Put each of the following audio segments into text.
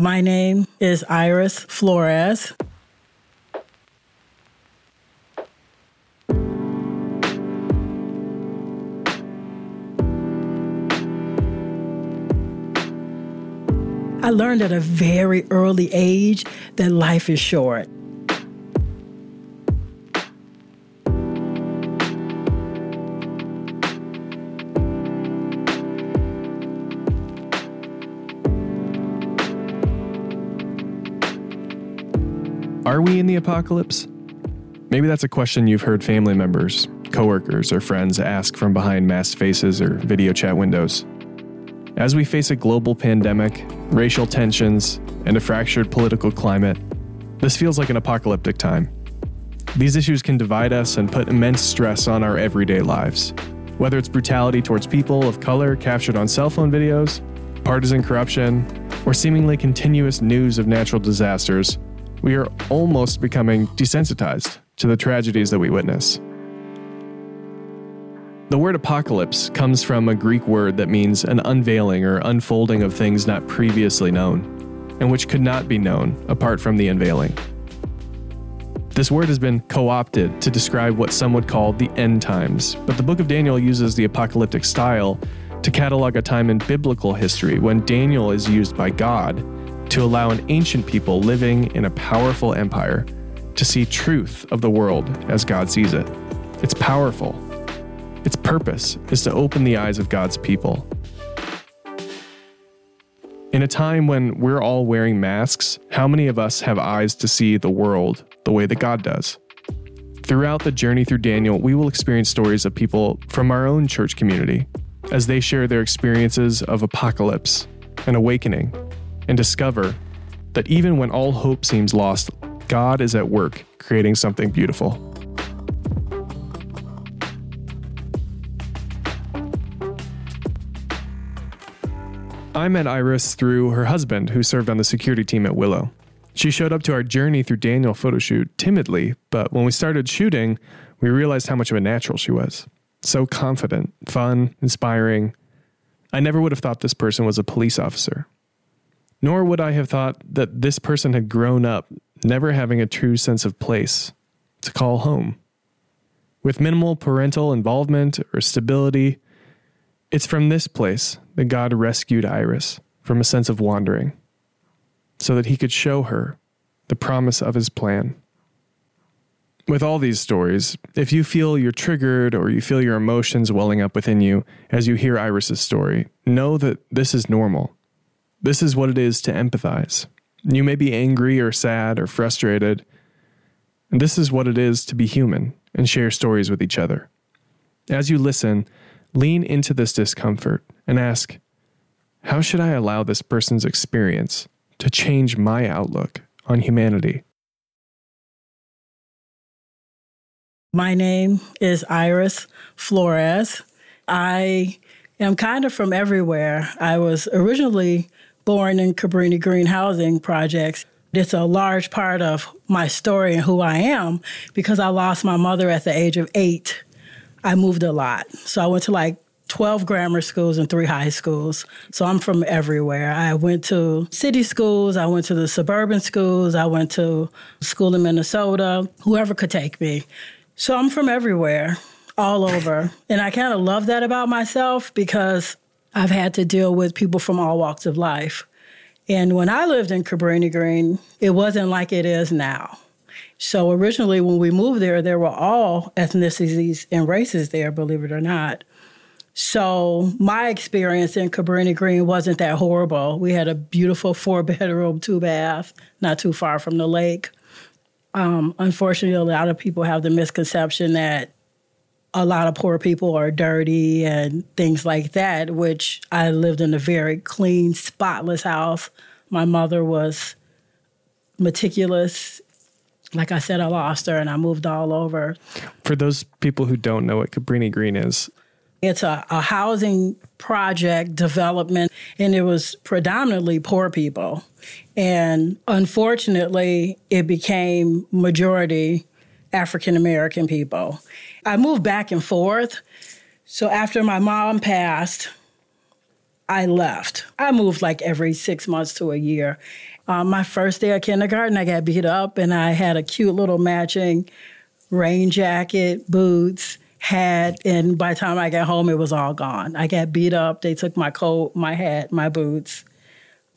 My name is Iris Flores. I learned at a very early age that life is short. Are we in the apocalypse? Maybe that's a question you've heard family members, coworkers, or friends ask from behind masked faces or video chat windows. As we face a global pandemic, racial tensions, and a fractured political climate, this feels like an apocalyptic time. These issues can divide us and put immense stress on our everyday lives. Whether it's brutality towards people of color captured on cell phone videos, partisan corruption, or seemingly continuous news of natural disasters, we are almost becoming desensitized to the tragedies that we witness. The word apocalypse comes from a Greek word that means an unveiling or unfolding of things not previously known, and which could not be known apart from the unveiling. This word has been co opted to describe what some would call the end times, but the book of Daniel uses the apocalyptic style to catalog a time in biblical history when Daniel is used by God to allow an ancient people living in a powerful empire to see truth of the world as God sees it. It's powerful. Its purpose is to open the eyes of God's people. In a time when we're all wearing masks, how many of us have eyes to see the world the way that God does? Throughout the journey through Daniel, we will experience stories of people from our own church community as they share their experiences of apocalypse and awakening and discover that even when all hope seems lost, God is at work creating something beautiful. I met Iris through her husband, who served on the security team at Willow. She showed up to our journey through Daniel photo shoot timidly, but when we started shooting, we realized how much of a natural she was. So confident, fun, inspiring. I never would have thought this person was a police officer. Nor would I have thought that this person had grown up never having a true sense of place to call home. With minimal parental involvement or stability, it's from this place that God rescued Iris from a sense of wandering, so that he could show her the promise of his plan. With all these stories, if you feel you're triggered or you feel your emotions welling up within you as you hear Iris's story, know that this is normal. This is what it is to empathize. You may be angry or sad or frustrated. And this is what it is to be human and share stories with each other. As you listen, lean into this discomfort and ask, how should I allow this person's experience to change my outlook on humanity? My name is Iris Flores. I am kind of from everywhere. I was originally born in Cabrini Green housing projects. It's a large part of my story and who I am because I lost my mother at the age of eight. I moved a lot. So I went to like 12 grammar schools and three high schools. So I'm from everywhere. I went to city schools, I went to the suburban schools, I went to school in Minnesota, whoever could take me. So I'm from everywhere, all over. and I kind of love that about myself because I've had to deal with people from all walks of life. And when I lived in Cabrini Green, it wasn't like it is now. So originally, when we moved there, there were all ethnicities and races there, believe it or not. So my experience in Cabrini Green wasn't that horrible. We had a beautiful four bedroom, two bath, not too far from the lake. Um, unfortunately, a lot of people have the misconception that a lot of poor people are dirty and things like that, which I lived in a very clean, spotless house. My mother was meticulous. Like I said, I lost her and I moved all over. For those people who don't know what Cabrini Green is, it's a, a housing project development, and it was predominantly poor people. And unfortunately, it became majority African American people. I moved back and forth. So after my mom passed, I left. I moved like every six months to a year. Um, my first day of kindergarten, I got beat up and I had a cute little matching rain jacket, boots, hat, and by the time I got home, it was all gone. I got beat up. They took my coat, my hat, my boots.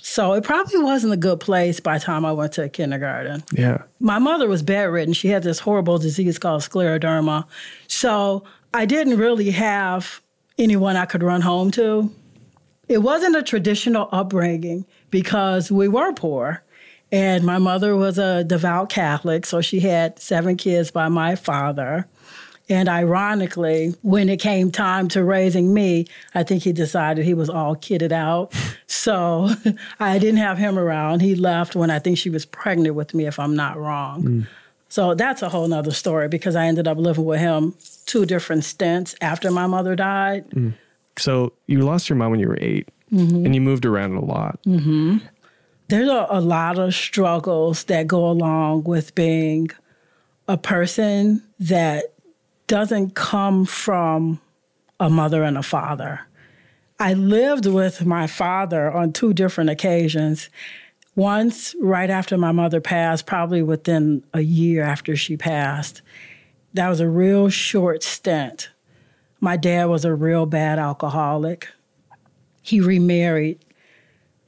So it probably wasn't a good place by the time I went to kindergarten. Yeah. My mother was bedridden. She had this horrible disease called scleroderma. So I didn't really have anyone I could run home to. It wasn't a traditional upbringing because we were poor. And my mother was a devout Catholic, so she had seven kids by my father. And ironically, when it came time to raising me, I think he decided he was all kitted out. So I didn't have him around. He left when I think she was pregnant with me, if I'm not wrong. Mm. So that's a whole nother story because I ended up living with him two different stints after my mother died. Mm. So you lost your mom when you were 8 mm-hmm. and you moved around a lot. Mm-hmm. There's a, a lot of struggles that go along with being a person that doesn't come from a mother and a father. I lived with my father on two different occasions. Once right after my mother passed, probably within a year after she passed. That was a real short stint. My dad was a real bad alcoholic. He remarried,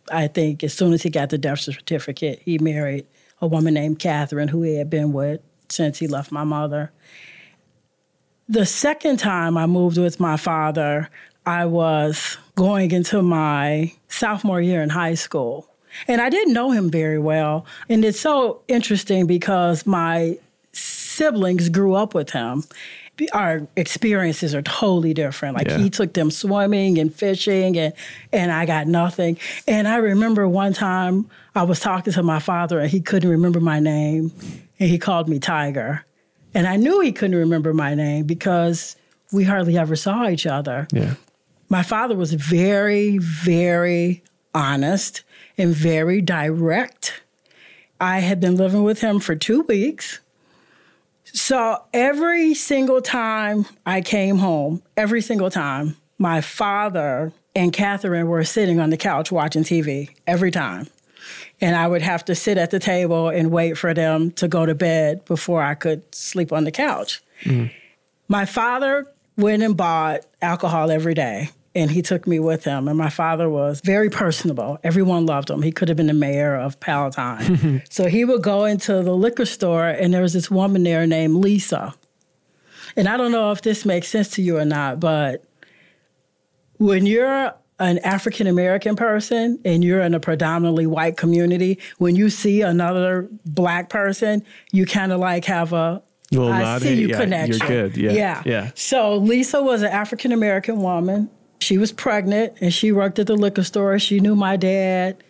I think, as soon as he got the death certificate, he married a woman named Catherine, who he had been with since he left my mother. The second time I moved with my father, I was going into my sophomore year in high school. And I didn't know him very well. And it's so interesting because my siblings grew up with him. Our experiences are totally different. Like yeah. he took them swimming and fishing and and I got nothing. And I remember one time I was talking to my father and he couldn't remember my name and he called me Tiger. And I knew he couldn't remember my name because we hardly ever saw each other. Yeah. My father was very, very honest and very direct. I had been living with him for two weeks. So every single time I came home, every single time, my father and Catherine were sitting on the couch watching TV every time and I would have to sit at the table and wait for them to go to bed before I could sleep on the couch. Mm. My father went and bought alcohol every day and he took me with him. And my father was very personable. Everyone loved him. He could have been the mayor of Palatine. so he would go into the liquor store, and there was this woman there named Lisa. And I don't know if this makes sense to you or not, but when you're an African American person and you're in a predominantly white community, when you see another black person, you kind of like have a well, I see you yeah, connection. You're good. Yeah. yeah. Yeah. So Lisa was an African American woman. She was pregnant and she worked at the liquor store. She knew my dad.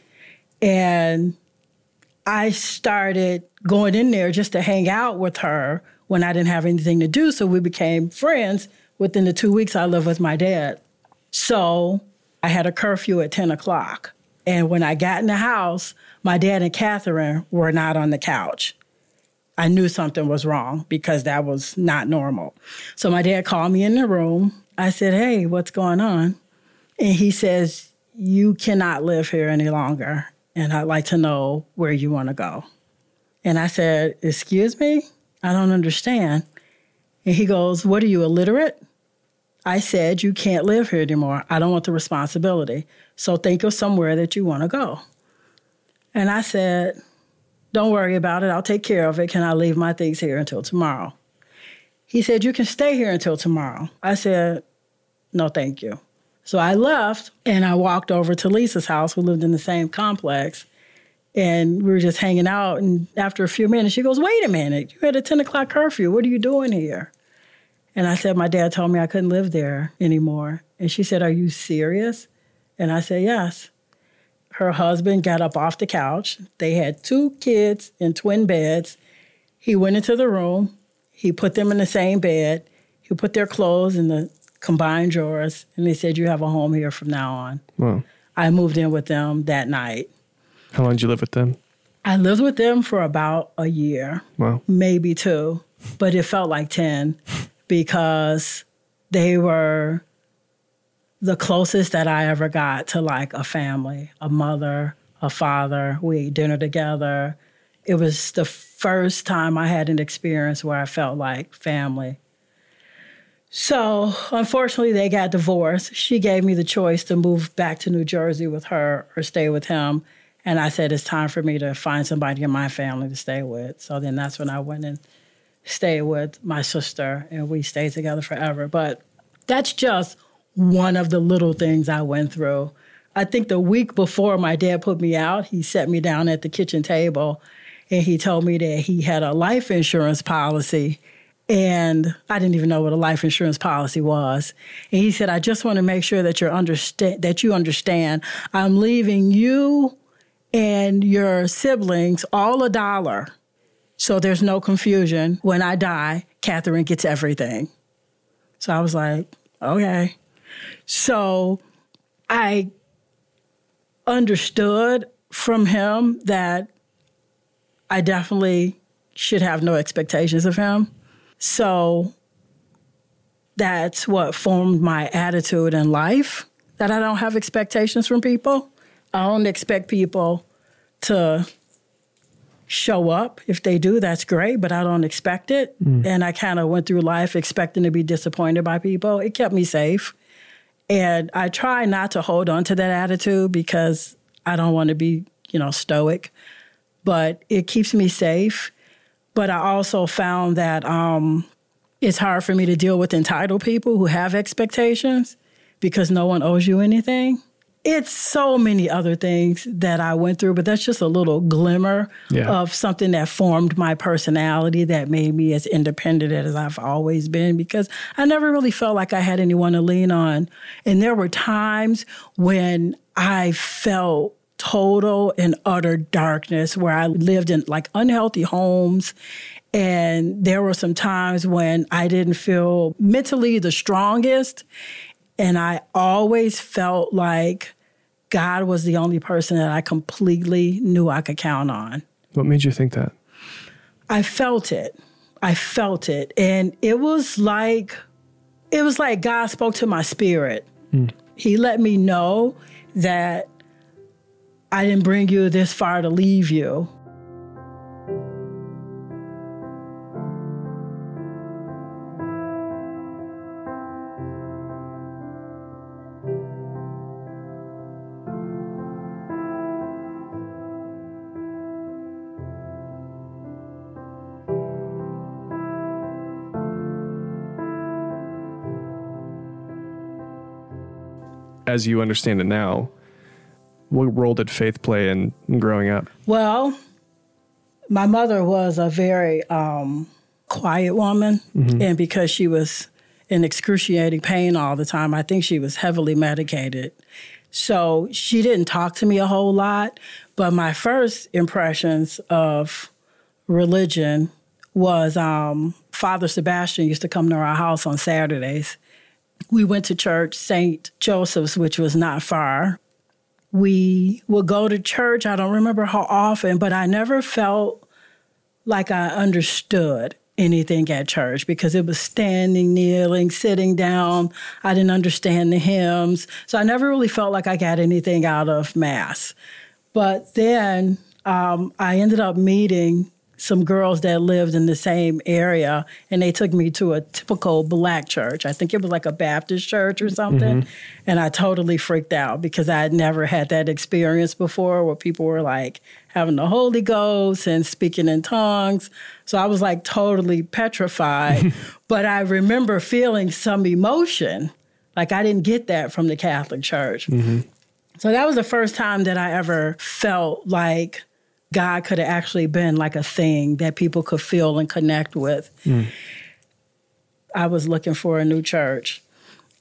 And I started going in there just to hang out with her when I didn't have anything to do. So we became friends within the two weeks I lived with my dad. So I had a curfew at 10 o'clock. And when I got in the house, my dad and Catherine were not on the couch. I knew something was wrong because that was not normal. So my dad called me in the room. I said, Hey, what's going on? And he says, You cannot live here any longer. And I'd like to know where you want to go. And I said, Excuse me? I don't understand. And he goes, What are you, illiterate? I said, You can't live here anymore. I don't want the responsibility. So think of somewhere that you want to go. And I said, Don't worry about it. I'll take care of it. Can I leave my things here until tomorrow? He said, You can stay here until tomorrow. I said, No, thank you. So I left and I walked over to Lisa's house, who lived in the same complex. And we were just hanging out. And after a few minutes, she goes, Wait a minute. You had a 10 o'clock curfew. What are you doing here? And I said, My dad told me I couldn't live there anymore. And she said, Are you serious? And I said, Yes. Her husband got up off the couch. They had two kids in twin beds. He went into the room. He put them in the same bed. He put their clothes in the combined drawers. And he said, You have a home here from now on. Wow. I moved in with them that night. How long did you live with them? I lived with them for about a year. Wow. Maybe two, but it felt like 10 because they were the closest that I ever got to like a family, a mother, a father. We ate dinner together. It was the first time I had an experience where I felt like family. So, unfortunately, they got divorced. She gave me the choice to move back to New Jersey with her or stay with him. And I said, it's time for me to find somebody in my family to stay with. So then that's when I went and stayed with my sister, and we stayed together forever. But that's just one of the little things I went through. I think the week before my dad put me out, he set me down at the kitchen table and he told me that he had a life insurance policy and I didn't even know what a life insurance policy was. And he said, "I just want to make sure that you understand that you understand. I'm leaving you and your siblings all a dollar, so there's no confusion. When I die, Catherine gets everything." So I was like, "Okay." So I understood from him that I definitely should have no expectations of him so that's what formed my attitude in life that I don't have expectations from people. I don't expect people to show up. If they do, that's great, but I don't expect it. Mm. And I kind of went through life expecting to be disappointed by people. It kept me safe. And I try not to hold on to that attitude because I don't want to be, you know, stoic, but it keeps me safe. But I also found that um, it's hard for me to deal with entitled people who have expectations because no one owes you anything. It's so many other things that I went through, but that's just a little glimmer yeah. of something that formed my personality that made me as independent as I've always been because I never really felt like I had anyone to lean on. And there were times when I felt total and utter darkness where I lived in like unhealthy homes. And there were some times when I didn't feel mentally the strongest. And I always felt like God was the only person that I completely knew I could count on. What made you think that? I felt it. I felt it. And it was like, it was like God spoke to my spirit. Mm. He let me know that I didn't bring you this far to leave you. As you understand it now, what role did faith play in, in growing up? Well, my mother was a very um, quiet woman, mm-hmm. and because she was in excruciating pain all the time, I think she was heavily medicated. So she didn't talk to me a whole lot. But my first impressions of religion was um, Father Sebastian used to come to our house on Saturdays. We went to church, St. Joseph's, which was not far we would go to church. I don't remember how often, but I never felt like I understood anything at church because it was standing, kneeling, sitting down. I didn't understand the hymns. So I never really felt like I got anything out of Mass. But then um, I ended up meeting some girls that lived in the same area and they took me to a typical black church. I think it was like a Baptist church or something. Mm-hmm. And I totally freaked out because I had never had that experience before where people were like having the Holy Ghost and speaking in tongues. So I was like totally petrified. but I remember feeling some emotion. Like I didn't get that from the Catholic Church. Mm-hmm. So that was the first time that I ever felt like God could have actually been like a thing that people could feel and connect with. Mm. I was looking for a new church.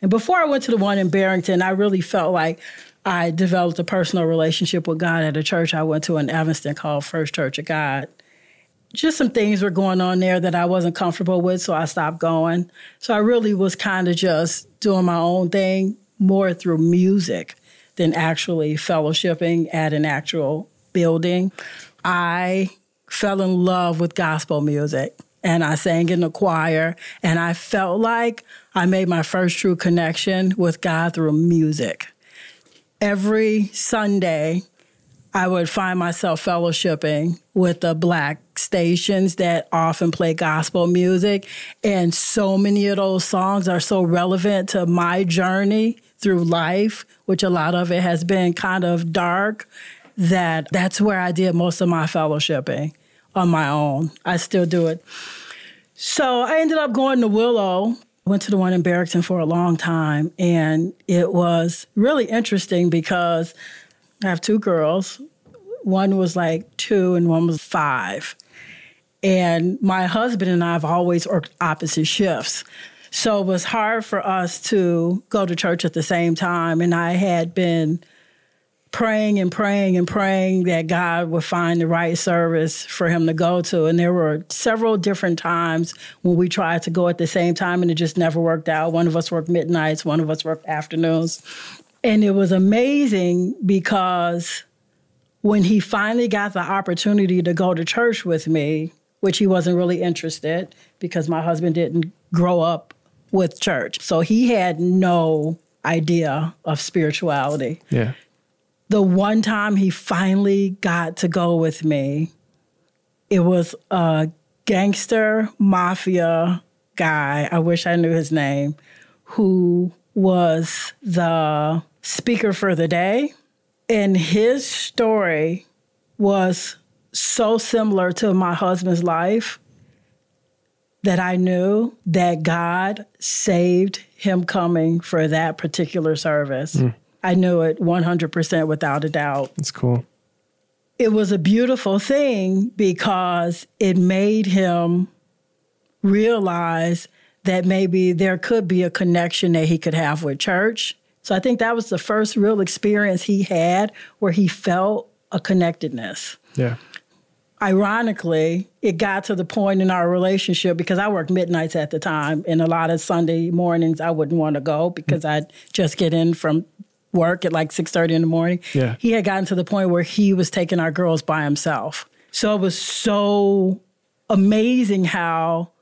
And before I went to the one in Barrington, I really felt like I developed a personal relationship with God at a church I went to in Evanston called First Church of God. Just some things were going on there that I wasn't comfortable with, so I stopped going. So I really was kind of just doing my own thing more through music than actually fellowshipping at an actual building. I fell in love with gospel music. and I sang in the choir. And I felt like I made my first true connection with God through music. Every Sunday, I would find myself fellowshipping with the black stations that often play gospel music. And so many of those songs are so relevant to my journey through life, which a lot of it has been kind of dark, that that's where I did most of my fellowshipping on my own. I still do it. So I ended up going to Willow, went to the one in Barrington for a long time. And it was really interesting because I have two girls. One was like two and one was five. And my husband and I have always worked opposite shifts. So it was hard for us to go to church at the same time. And I had been praying and praying and praying that God would find the right service for him to go to. And there were several different times when we tried to go at the same time and it just never worked out. One of us worked midnights, one of us worked afternoons. And it was amazing because when he finally got the opportunity to go to church with me, which he wasn't really interested because my husband didn't grow up with church. So he had no idea of spirituality. Yeah. The one time he finally got to go with me, it was a gangster mafia guy, I wish I knew his name, who was the speaker for the day. And his story was so similar to my husband's life that I knew that God saved him coming for that particular service. Mm. I knew it 100% without a doubt. That's cool. It was a beautiful thing because it made him realize that maybe there could be a connection that he could have with church. So I think that was the first real experience he had where he felt a connectedness. Yeah ironically, it got to the point in our relationship because I worked midnights at the time, and a lot of Sunday mornings I wouldn't want to go because I'd just get in from work at like six thirty in the morning. Yeah. He had gotten to the point where he was taking our girls by himself. So it was so amazing how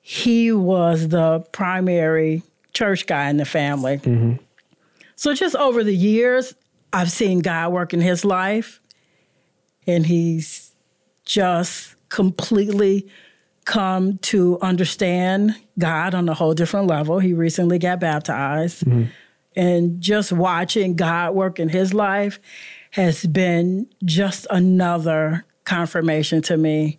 he was the primary church guy in the family. Mm-hmm. So just over the years, I've seen God work in his life, and he's just completely come to understand God on a whole different level. He recently got baptized. Mm-hmm. And just watching God work in his life has been just another confirmation to me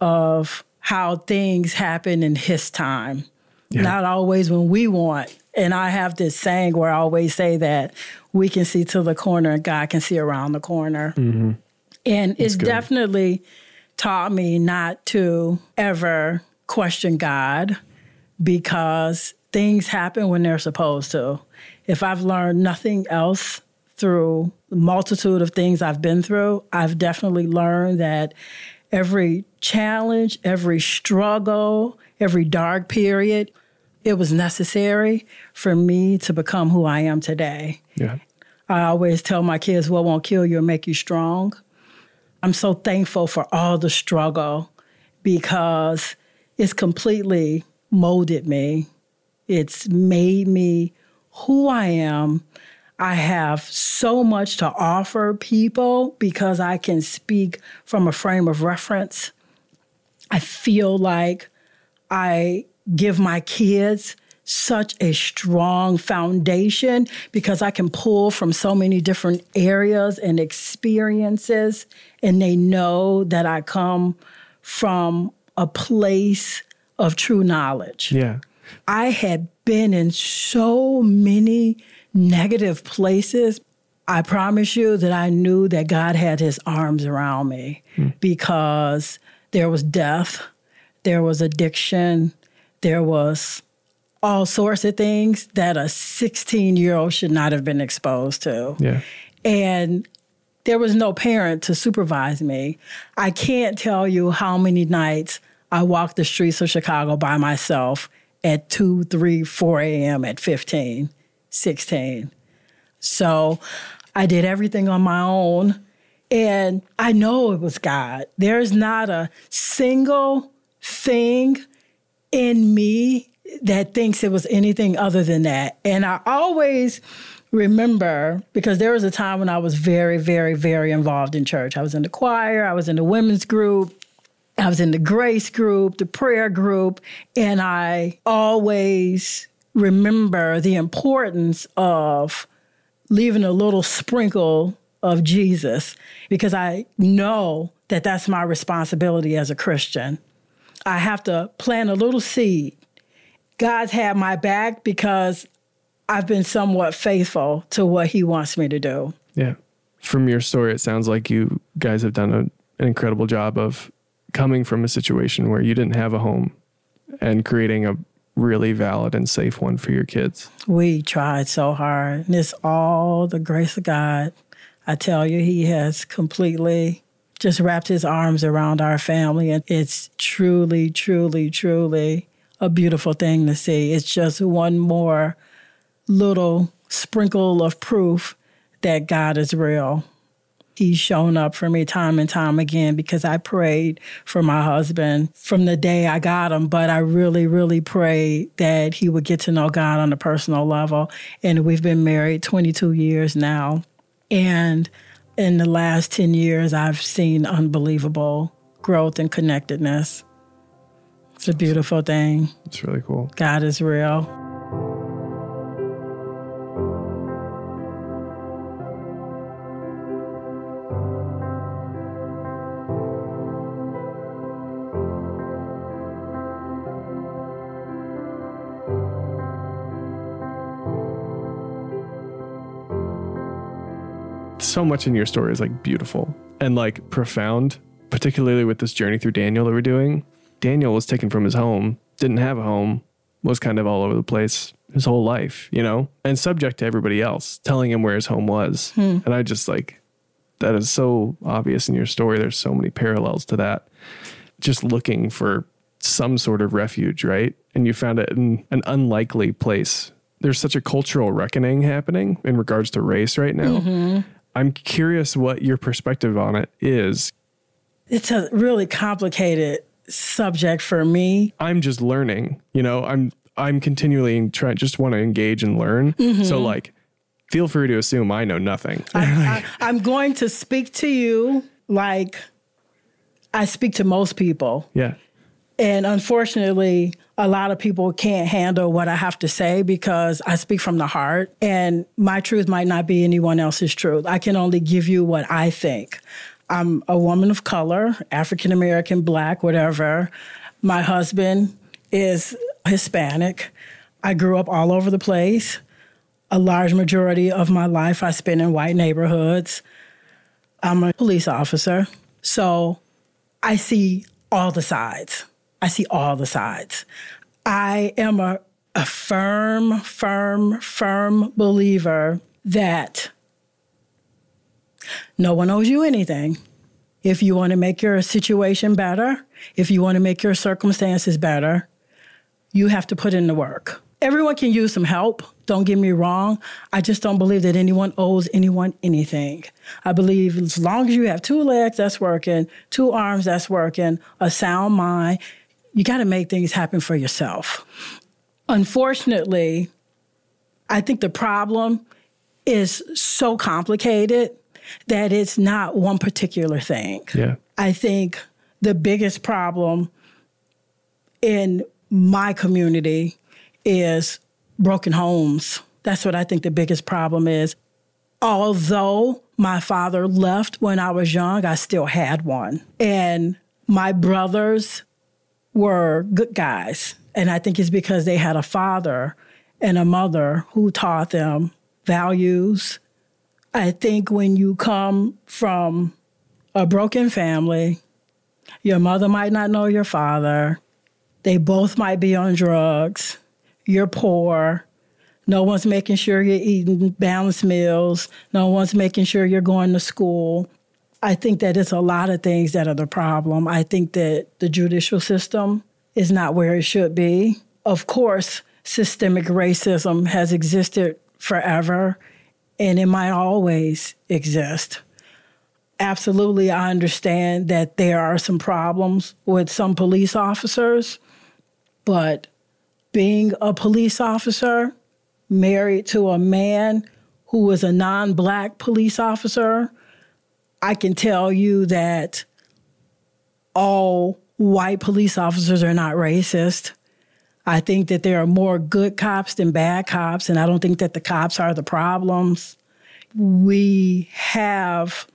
of how things happen in his time. Yeah. Not always when we want. And I have this saying where I always say that we can see to the corner and God can see around the corner. Mm-hmm. And That's it's good. definitely taught me not to ever question God because things happen when they're supposed to. If I've learned nothing else through the multitude of things I've been through, I've definitely learned that every challenge, every struggle, every dark period, it was necessary for me to become who I am today. Yeah. I always tell my kids what won't kill you or make you strong. I'm so thankful for all the struggle because it's completely molded me. It's made me who I am. I have so much to offer people because I can speak from a frame of reference. I feel like I give my kids such a strong foundation because I can pull from so many different areas and experiences, and they know that I come from a place of true knowledge. Yeah. I had been in so many negative places. I promise you that I knew that God had his arms around me hmm. because there was death, there was addiction, there was all sorts of things that a 16 year old should not have been exposed to. Yeah. And there was no parent to supervise me. I can't tell you how many nights I walked the streets of Chicago by myself at 2, 3, 4 a.m. at 15, 16. So I did everything on my own. And I know it was God. There's not a single thing in me that thinks it was anything other than that. And I always remember because there was a time when I was very, very, very involved in church. I was in the choir, I was in the women's group, I was in the grace group, the prayer group, and I always remember the importance of leaving a little sprinkle of Jesus because I know that that's my responsibility as a Christian. I have to plant a little seed. God's had my back because I've been somewhat faithful to what He wants me to do. Yeah. From your story, it sounds like you guys have done a, an incredible job of coming from a situation where you didn't have a home and creating a really valid and safe one for your kids. We tried so hard, and it's all the grace of God. I tell you, He has completely just wrapped His arms around our family, and it's truly, truly, truly a beautiful thing to see. It's just one more little sprinkle of proof that God is real. He's shown up for me time and time again because I prayed for my husband from the day I got him, but I really, really prayed that he would get to know God on a personal level. And we've been married 22 years now. And in the last 10 years, I've seen unbelievable growth and connectedness. It's a beautiful thing. It's really cool. God is real. So much in your story is like beautiful and like profound, particularly with this journey through Daniel that we're doing. Daniel was taken from his home, didn't have a home, was kind of all over the place his whole life, you know, and subject to everybody else telling him where his home was. Hmm. And I just like, that is so obvious in your story. There's so many parallels to that. Just looking for some sort of refuge, right? And you found it in an unlikely place. There's such a cultural reckoning happening in regards to race right now. Mm-hmm. I'm curious what your perspective on it is. It's a really complicated subject for me. I'm just learning, you know, I'm I'm continually trying just want to engage and learn. Mm-hmm. So like feel free to assume I know nothing. I, I, I'm going to speak to you like I speak to most people. Yeah. And unfortunately, a lot of people can't handle what I have to say because I speak from the heart and my truth might not be anyone else's truth. I can only give you what I think. I'm a woman of color, African American, black, whatever. My husband is Hispanic. I grew up all over the place. A large majority of my life I spent in white neighborhoods. I'm a police officer. So I see all the sides. I see all the sides. I am a, a firm, firm, firm believer that no one owes you anything. If you want to make your situation better, if you want to make your circumstances better, you have to put in the work. Everyone can use some help. Don't get me wrong. I just don't believe that anyone owes anyone anything. I believe as long as you have two legs that's working, two arms that's working, a sound mind, you got to make things happen for yourself. Unfortunately, I think the problem is so complicated that it's not one particular thing. Yeah. I think the biggest problem in my community is broken homes. That's what I think the biggest problem is. Although my father left when I was young, I still had one. And my brothers were good guys. And I think it's because they had a father and a mother who taught them values. I think when you come from a broken family, your mother might not know your father, they both might be on drugs, you're poor. No one's making sure you're eating balanced meals. No one's making sure you're going to school. I think that it's a lot of things that are the problem. I think that the judicial system is not where it should be. Of course, systemic racism has existed forever and it might always exist. absolutely, I understand that there are some problems with some police officers, but being a police officer married to a man who was a non black police officer, I can tell you that all white police officers are not racist. I think that there are more good cops than bad cops, and I don't think that the cops are the problems. We have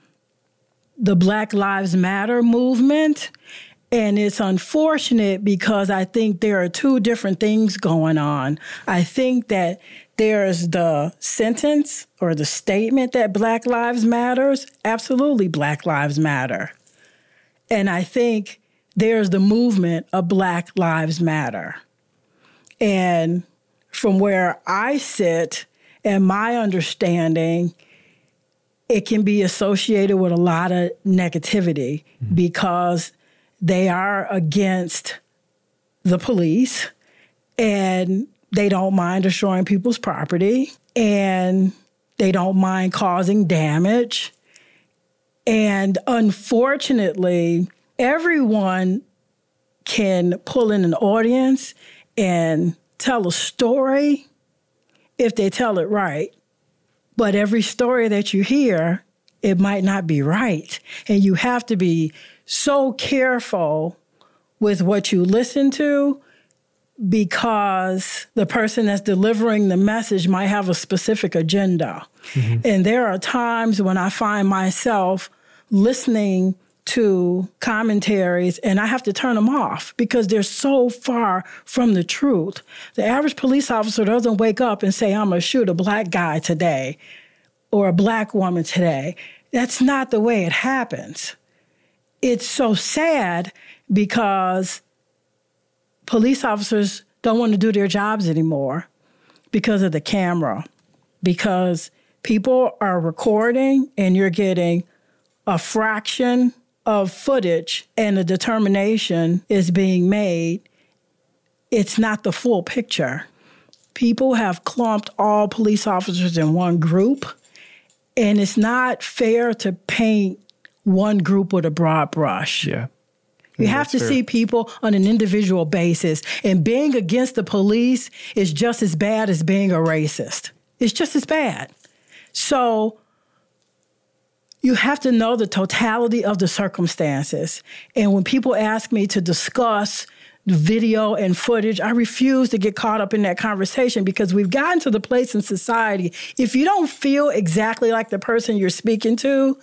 the Black Lives Matter movement, and it's unfortunate because I think there are two different things going on. I think that there's the sentence or the statement that Black Lives Matters. Absolutely, Black Lives Matter. And I think there's the movement of Black Lives Matter. And from where I sit and my understanding, it can be associated with a lot of negativity mm-hmm. because they are against the police and they don't mind destroying people's property and they don't mind causing damage. And unfortunately, everyone can pull in an audience and tell a story if they tell it right. But every story that you hear, it might not be right. And you have to be so careful with what you listen to because the person that's delivering the message might have a specific agenda. Mm-hmm. And there are times when I find myself listening to commentaries and I have to turn them off because they're so far from the truth. The average police officer doesn't wake up and say, I'm going to shoot a black guy today or a black woman today. That's not the way it happens. It's so sad because police officers don't want to do their jobs anymore because of the camera, because people are recording and you're getting a fraction of footage and a determination is being made. It's not the full picture. People have clumped all police officers in one group, and it's not fair to paint one group with a broad brush. Yeah. You have to fair. see people on an individual basis. And being against the police is just as bad as being a racist. It's just as bad. So you have to know the totality of the circumstances. And when people ask me to discuss video and footage, I refuse to get caught up in that conversation because we've gotten to the place in society. If you don't feel exactly like the person you're speaking to,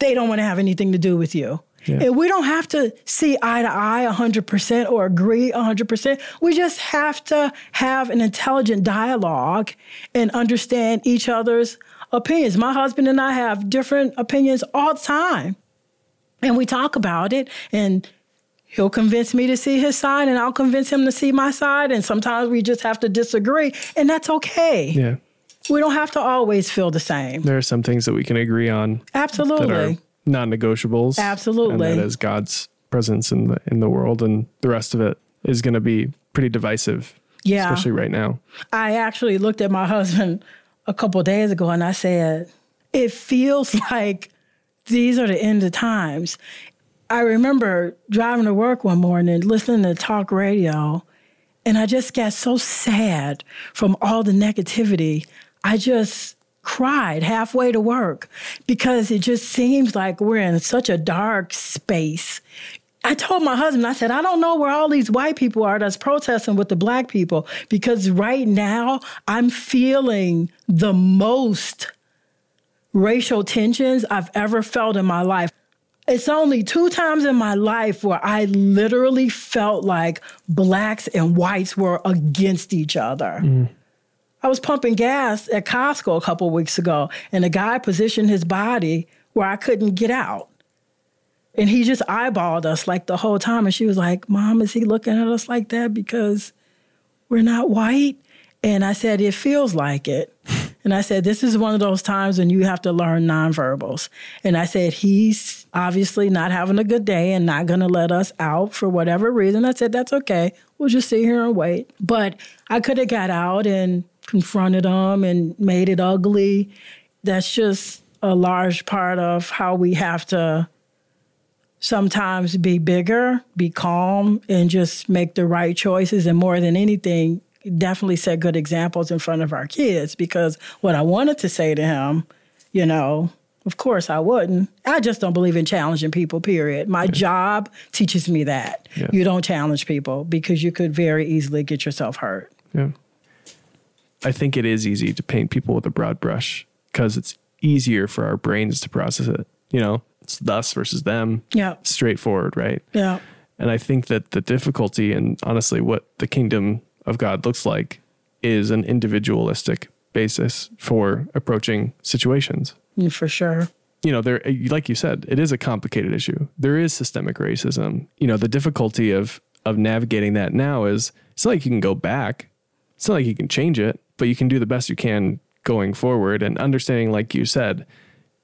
they don't want to have anything to do with you. Yeah. And we don't have to see eye to eye 100% or agree 100%. We just have to have an intelligent dialogue and understand each other's opinions. My husband and I have different opinions all the time. And we talk about it and he'll convince me to see his side and I'll convince him to see my side and sometimes we just have to disagree and that's okay. Yeah. We don't have to always feel the same. There are some things that we can agree on. Absolutely non-negotiables. Absolutely. And that is God's presence in the in the world and the rest of it is going to be pretty divisive. Yeah. Especially right now. I actually looked at my husband a couple days ago and I said, it feels like these are the end of times. I remember driving to work one morning listening to talk radio and I just got so sad from all the negativity. I just cried halfway to work because it just seems like we're in such a dark space. I told my husband, I said, I don't know where all these white people are that's protesting with the black people because right now I'm feeling the most racial tensions I've ever felt in my life. It's only two times in my life where I literally felt like blacks and whites were against each other. Mm. I was pumping gas at Costco a couple weeks ago, and a guy positioned his body where I couldn't get out. And he just eyeballed us like the whole time. And she was like, Mom, is he looking at us like that because we're not white? And I said, It feels like it. And I said, This is one of those times when you have to learn nonverbals. And I said, He's obviously not having a good day and not going to let us out for whatever reason. I said, That's okay. We'll just sit here and wait. But I could have got out and confronted them and made it ugly. That's just a large part of how we have to sometimes be bigger, be calm, and just make the right choices. And more than anything, definitely set good examples in front of our kids. Because what I wanted to say to him, you know, of course I wouldn't. I just don't believe in challenging people, period. My yeah. job teaches me that. Yeah. You don't challenge people because you could very easily get yourself hurt. Yeah. I think it is easy to paint people with a broad brush because it's easier for our brains to process it. You know, it's us versus them. Yeah. Straightforward, right? Yeah. And I think that the difficulty and honestly what the kingdom of God looks like is an individualistic basis for approaching situations. Mm, for sure. You know, there like you said, it is a complicated issue. There is systemic racism. You know, the difficulty of of navigating that now is it's not like you can go back. It's not like you can change it, but you can do the best you can going forward and understanding like you said,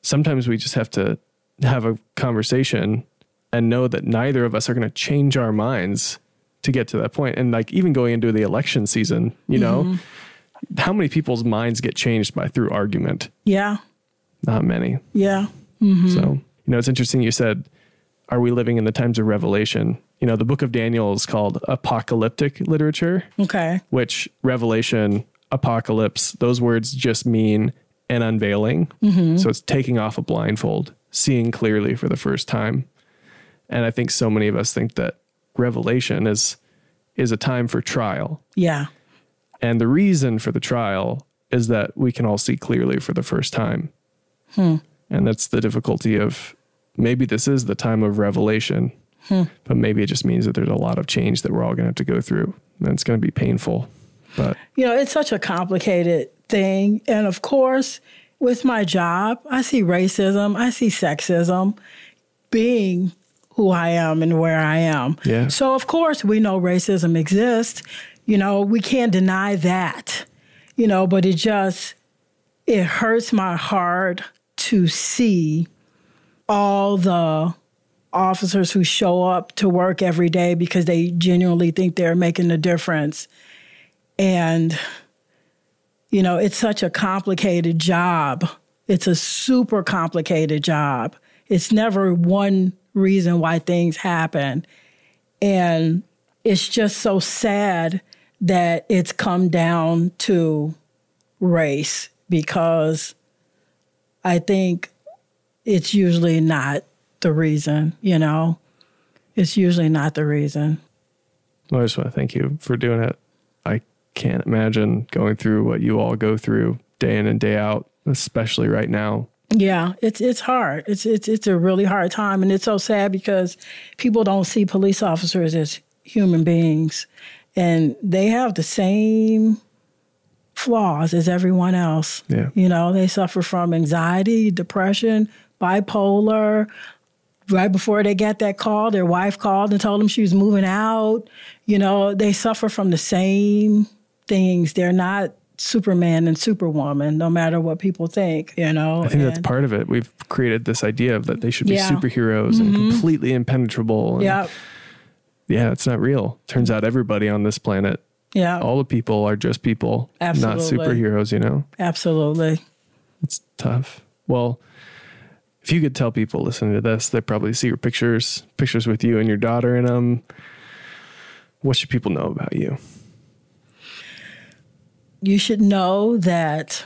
sometimes we just have to have a conversation and know that neither of us are going to change our minds to get to that point. And like even going into the election season, you mm-hmm. know, how many people's minds get changed by through argument? Yeah. Not many. Yeah. Mm-hmm. So, you know, it's interesting you said, are we living in the times of revelation? You know, the book of Daniel is called apocalyptic literature. Okay. Which revelation, apocalypse, those words just mean an unveiling. Mm-hmm. So it's taking off a blindfold, seeing clearly for the first time. And I think so many of us think that revelation is is a time for trial. Yeah. And the reason for the trial is that we can all see clearly for the first time. Hmm. And that's the difficulty of maybe this is the time of revelation, hmm. but maybe it just means that there's a lot of change that we're all going to have to go through. And it's going to be painful. But, you know, it's such a complicated thing. And of course, with my job, I see racism, I see sexism being who I am and where I am. Yeah. So, of course, we know racism exists. You know, we can't deny that, you know, but it just, it hurts my heart to see all the officers who show up to work every day because they genuinely think they're making a difference. And, you know, it's such a complicated job. It's a super complicated job. It's never one reason why things happen. And it's just so sad that it's come down to race because I think it's usually not the reason, you know? It's usually not the reason. Well, I just want to thank you for doing it. Can't imagine going through what you all go through day in and day out, especially right now. Yeah, it's it's hard. It's it's it's a really hard time, and it's so sad because people don't see police officers as human beings, and they have the same flaws as everyone else. Yeah. You know, they suffer from anxiety, depression, bipolar. Right before they got that call, their wife called and told them she was moving out. You know, they suffer from the same things. They're not Superman and Superwoman, no matter what people think, you know. I think and, that's part of it. We've created this idea of that they should be yeah. superheroes mm-hmm. and completely impenetrable. Yeah. Yeah, it's not real. Turns out everybody on this planet, yeah, all the people are just people, Absolutely. not superheroes, you know? Absolutely. It's tough. Well, if you could tell people listening to this, they probably see your pictures, pictures with you and your daughter in them. What should people know about you? You should know that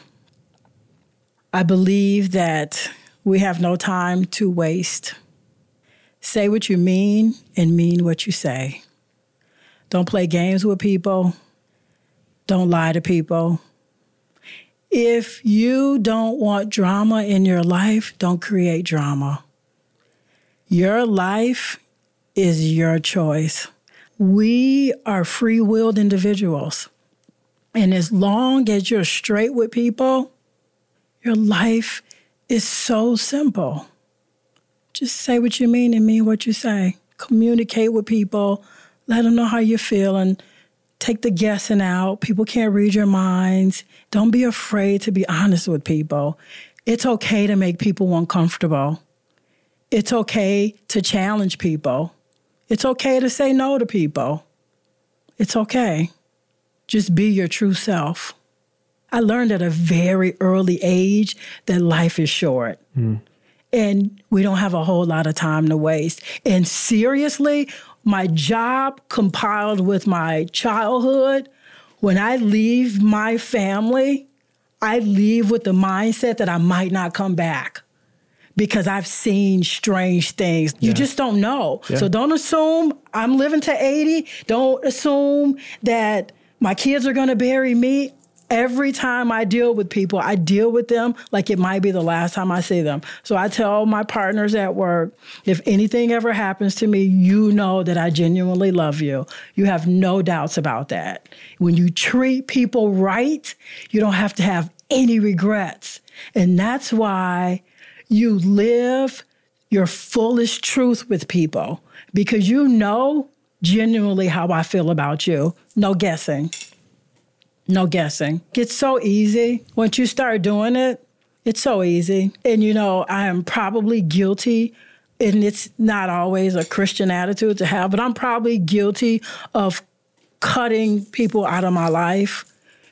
I believe that we have no time to waste. Say what you mean and mean what you say. Don't play games with people. Don't lie to people. If you don't want drama in your life, don't create drama. Your life is your choice. We are free willed individuals. And as long as you're straight with people, your life is so simple. Just say what you mean and mean what you say. Communicate with people. Let them know how you're feeling. Take the guessing out. People can't read your minds. Don't be afraid to be honest with people. It's okay to make people uncomfortable. It's okay to challenge people. It's okay to say no to people. It's okay. Just be your true self. I learned at a very early age that life is short. Mm. And we don't have a whole lot of time to waste. And seriously, my job compiled with my childhood, when I leave my family, I leave with the mindset that I might not come back because I've seen strange things. Yeah. You just don't know. Yeah. So don't assume I'm living to 80. Don't assume that my kids are going to bury me. Every time I deal with people, I deal with them like it might be the last time I see them. So I tell my partners at work if anything ever happens to me, you know that I genuinely love you. You have no doubts about that. When you treat people right, you don't have to have any regrets. And that's why you live your fullest truth with people because you know genuinely how I feel about you. No guessing. No guessing. It's so easy. Once you start doing it, it's so easy. And you know, I am probably guilty, and it's not always a Christian attitude to have, but I'm probably guilty of cutting people out of my life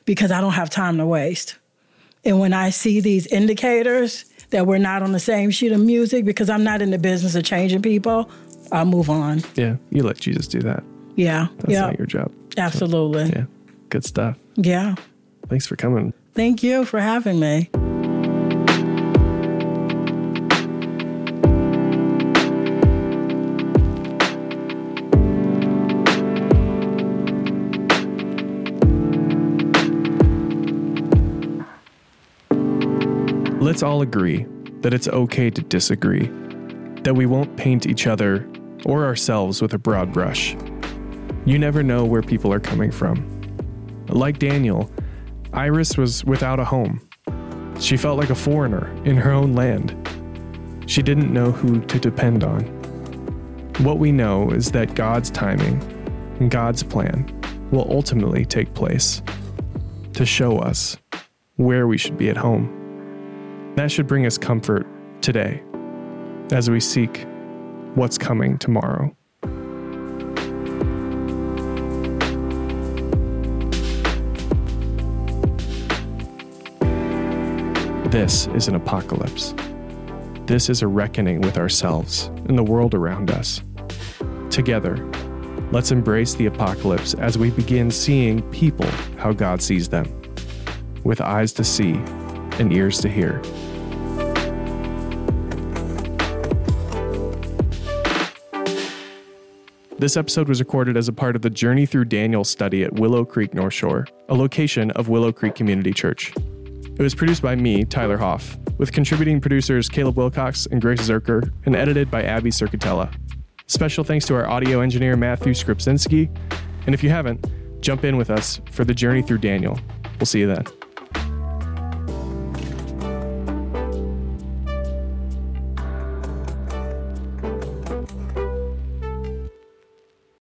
because I don't have time to waste. And when I see these indicators that we're not on the same sheet of music because I'm not in the business of changing people, I'll move on. Yeah, you let Jesus do that. Yeah. That's yeah. not your job. Absolutely. So, yeah. Good stuff. Yeah. Thanks for coming. Thank you for having me. Let's all agree that it's okay to disagree, that we won't paint each other or ourselves with a broad brush. You never know where people are coming from. Like Daniel, Iris was without a home. She felt like a foreigner in her own land. She didn't know who to depend on. What we know is that God's timing and God's plan will ultimately take place to show us where we should be at home. That should bring us comfort today as we seek what's coming tomorrow. This is an apocalypse. This is a reckoning with ourselves and the world around us. Together, let's embrace the apocalypse as we begin seeing people how God sees them, with eyes to see and ears to hear. This episode was recorded as a part of the Journey Through Daniel study at Willow Creek North Shore, a location of Willow Creek Community Church. It was produced by me, Tyler Hoff, with contributing producers Caleb Wilcox and Grace Zerker, and edited by Abby Circatella. Special thanks to our audio engineer Matthew Skripczynski, and if you haven't, jump in with us for the Journey Through Daniel. We'll see you then.